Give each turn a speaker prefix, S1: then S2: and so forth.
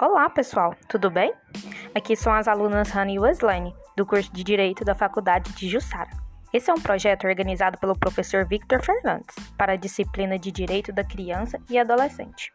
S1: Olá, pessoal, tudo bem? Aqui são as alunas Hannah e Weslane, do curso de Direito da Faculdade de Jussara. Esse é um projeto organizado pelo professor Victor Fernandes para a disciplina de Direito da Criança e Adolescente.